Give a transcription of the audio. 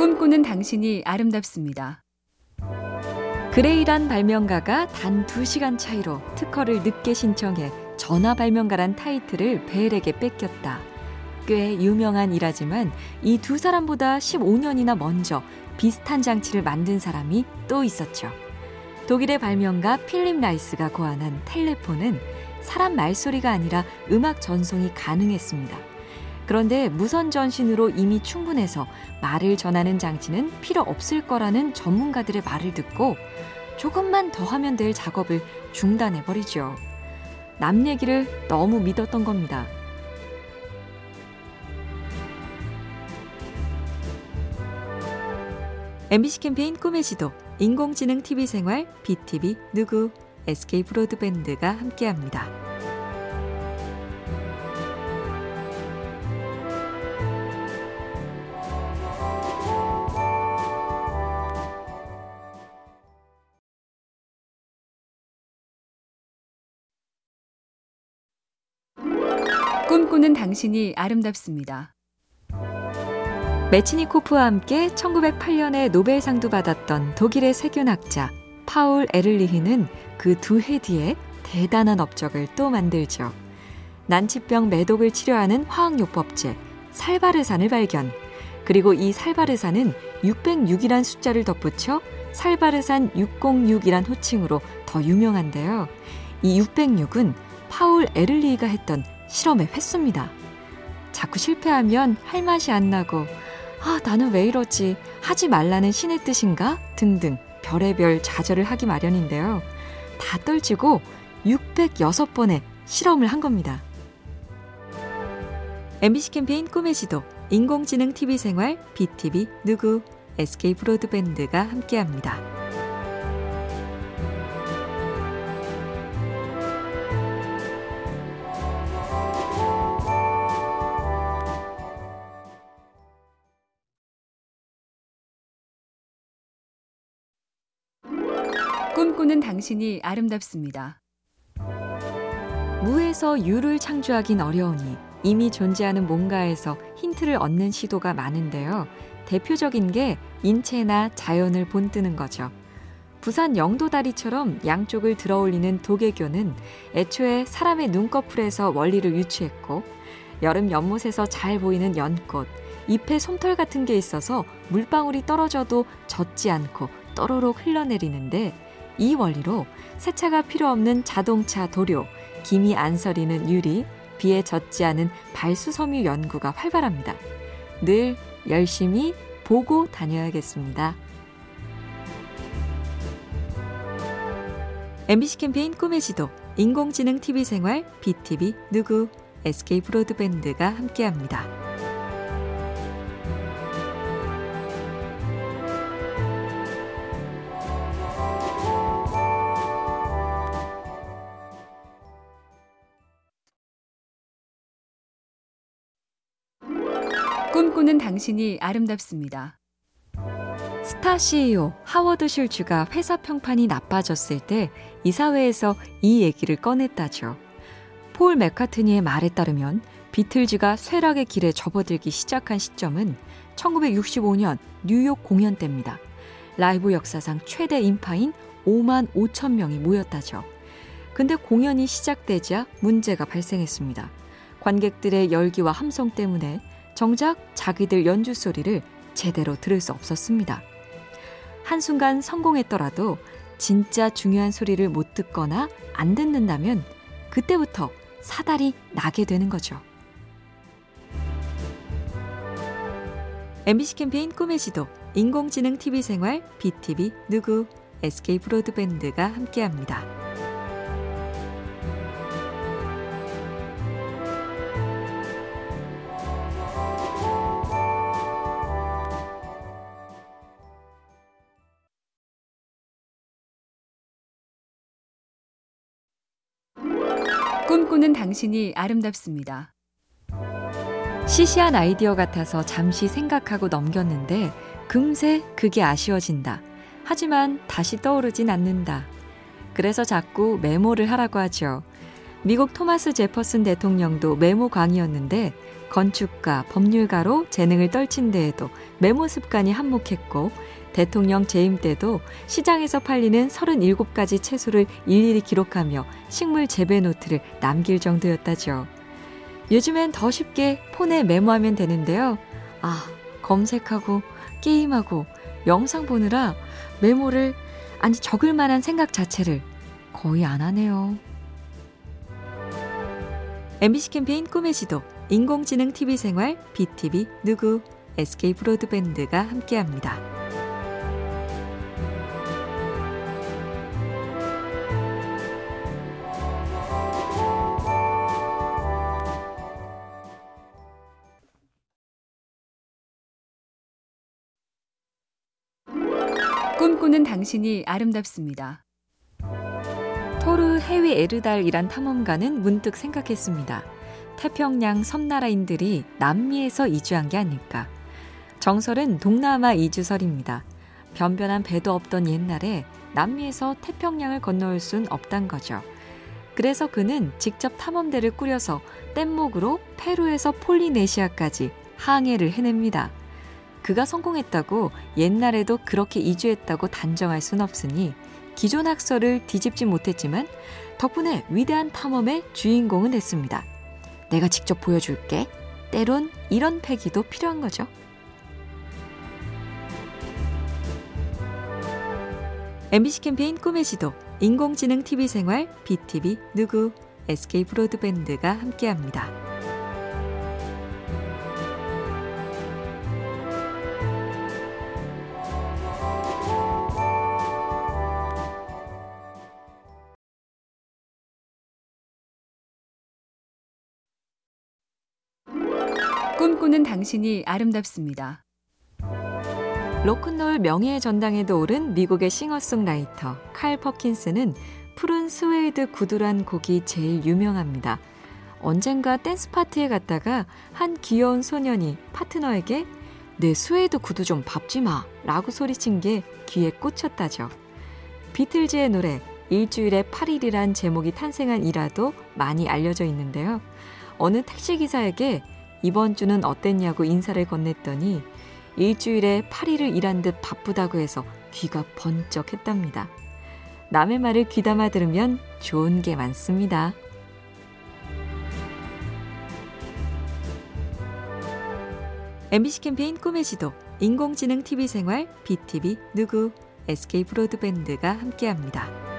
꿈꾸는 당신이 아름답습니다. 그레이란 발명가가 단 2시간 차이로 특허를 늦게 신청해 전화 발명가란 타이틀을 벨에게 뺏겼다. 꽤 유명한 일화지만 이 두 사람보다 15년이나 먼저 비슷한 장치를 만든 사람이 또 있었죠. 독일의 발명가 필립 라이스가 고안한 텔레폰은 사람 말소리가 아니라 음악 전송이 가능했습니다. 그런데 무선 전신으로 이미 충분해서 말을 전하는 장치는 필요 없을 거라는 전문가들의 말을 듣고 조금만 더 하면 될 작업을 중단해 버리죠. 남 얘기를 너무 믿었던 겁니다. MBC 캠페인 꿈의 지도, 인공지능 TV 생활, BTV 누구, SK 브로드밴드가 함께합니다. 꿈꾸는 당신이 아름답습니다. 메치니코프와 함께 1908년에 노벨상도 받았던 독일의 세균학자 파울 에를리히는 그 두 해 뒤에 대단한 업적을 또 만들죠. 난치병 매독을 치료하는 화학요법제 살바르산을 발견. 그리고 이 살바르산은 606이란 숫자를 덧붙여 살바르산 606이란 호칭으로 더 유명한데요. 이 606은 파울 에를리히가 했던 실험의 횟수입니다. 자꾸 실패하면 할 맛이 안 나고, 아, 나는 왜 이러지? 하지 말라는 신의 뜻인가? 등등 별의별 좌절을 하기 마련인데요. 다 떨치고 606번의 실험을 한 겁니다. MBC 캠페인 꿈의 지도, 인공지능 TV 생활, BTV 누구, SK 브로드밴드가 함께합니다. 꿈꾸는 당신이 아름답습니다. 무에서 유를 창조하긴 어려우니 이미 존재하는 뭔가에서 힌트를 얻는 시도가 많은데요. 대표적인 게 인체나 자연을 본뜨는 거죠. 부산 영도다리처럼 양쪽을 들어올리는 도개교는 애초에 사람의 눈꺼풀에서 원리를 유추했고 여름 연못에서 잘 보이는 연꽃, 잎에 솜털 같은 게 있어서 물방울이 떨어져도 젖지 않고 떠로록 흘러내리는데 이 원리로 세차가 필요 없는 자동차 도료, 김이 안 서리는 유리, 비에 젖지 않은 발수섬유 연구가 활발합니다. 늘 열심히 보고 다녀야겠습니다. MBC 캠페인 꿈의 지도, 인공지능 TV 생활, BTV 누구, SK 브로드밴드가 함께합니다. 꿈꾸는 당신이 아름답습니다. 스타 CEO 하워드 슐츠가 회사 평판이 나빠졌을 때 이사회에서 이 얘기를 꺼냈다죠. 폴 맥카트니의 말에 따르면 비틀즈가 쇠락의 길에 접어들기 시작한 시점은 1965년 뉴욕 공연 때입니다. 라이브 역사상 최대 인파인 5만 5천 명이 모였다죠. 근데 공연이 시작되자 문제가 발생했습니다. 관객들의 열기와 함성 때문에 정작 자기들 연주 소리를 제대로 들을 수 없었습니다. 한순간 성공했더라도 진짜 중요한 소리를 못 듣거나 안 듣는다면 그때부터 사달이 나게 되는 거죠. MBC 캠페인 꿈의 지도, 인공지능 TV 생활, BTV 누구, SK 브로드밴드가 함께합니다. 꿈꾸는 당신이 아름답습니다. 시시한 아이디어 같아서 잠시 생각하고 넘겼는데 금세 그게 아쉬워진다. 하지만 다시 떠오르진 않는다. 그래서 자꾸 메모를 하라고 하죠. 미국 토마스 제퍼슨 대통령도 메모광이었는데 건축가, 법률가로 재능을 떨친 데에도 메모 습관이 한몫했고 대통령 재임 때도 시장에서 팔리는 37가지 채소를 일일이 기록하며 식물 재배 노트를 남길 정도였다죠. 요즘엔 더 쉽게 폰에 메모하면 되는데요. 아, 검색하고 게임하고 영상 보느라 메모를 아니 적을 만한 생각 자체를 거의 안 하네요. MBC 캠페인 꿈의 지도 인공지능 TV 생활 BTV 누구 SK 브로드밴드가 함께합니다. 꿈꾸는 당신이 아름답습니다. 토르 해외 에르달이란 탐험가는 문득 생각했습니다. 태평양 섬나라인들이 남미에서 이주한 게 아닐까. 정설은 동남아 이주설입니다. 변변한 배도 없던 옛날에 남미에서 태평양을 건너올 순 없단 거죠. 그래서 그는 직접 탐험대를 꾸려서 뗏목으로 페루에서 폴리네시아까지 항해를 해냅니다. 그가 성공했다고 옛날에도 그렇게 이주했다고 단정할 순 없으니 기존 학설을 뒤집지 못했지만 덕분에 위대한 탐험의 주인공은 됐습니다. 내가 직접 보여줄게. 때론 이런 패기도 필요한 거죠. MBC 캠페인 꿈의 지도, 인공지능 TV 생활, BTV 누구, SK 브로드밴드가 함께합니다. 꿈꾸는 당신이 아름답습니다. 로큰롤 명예의 전당에도 오른 미국의 싱어송라이터 칼 퍼킨스는 푸른 스웨이드 구두란 곡이 제일 유명합니다. 언젠가 댄스 파티에 갔다가 한 귀여운 소년이 파트너에게 내 스웨이드 구두 좀 밟지 마 라고 소리친 게 귀에 꽂혔다죠. 비틀즈의 노래 일주일에 8일이란 제목이 탄생한 일화도 많이 알려져 있는데요. 어느 택시기사에게 이번 주는 어땠냐고 인사를 건넸더니 일주일에 8일을 일한 듯 바쁘다고 해서 귀가 번쩍 했답니다. 남의 말을 귀담아 들으면 좋은 게 많습니다. MBC 캠페인 꿈의 지도, 인공지능 TV 생활, BTV 누구, SK 브로드밴드가 함께합니다.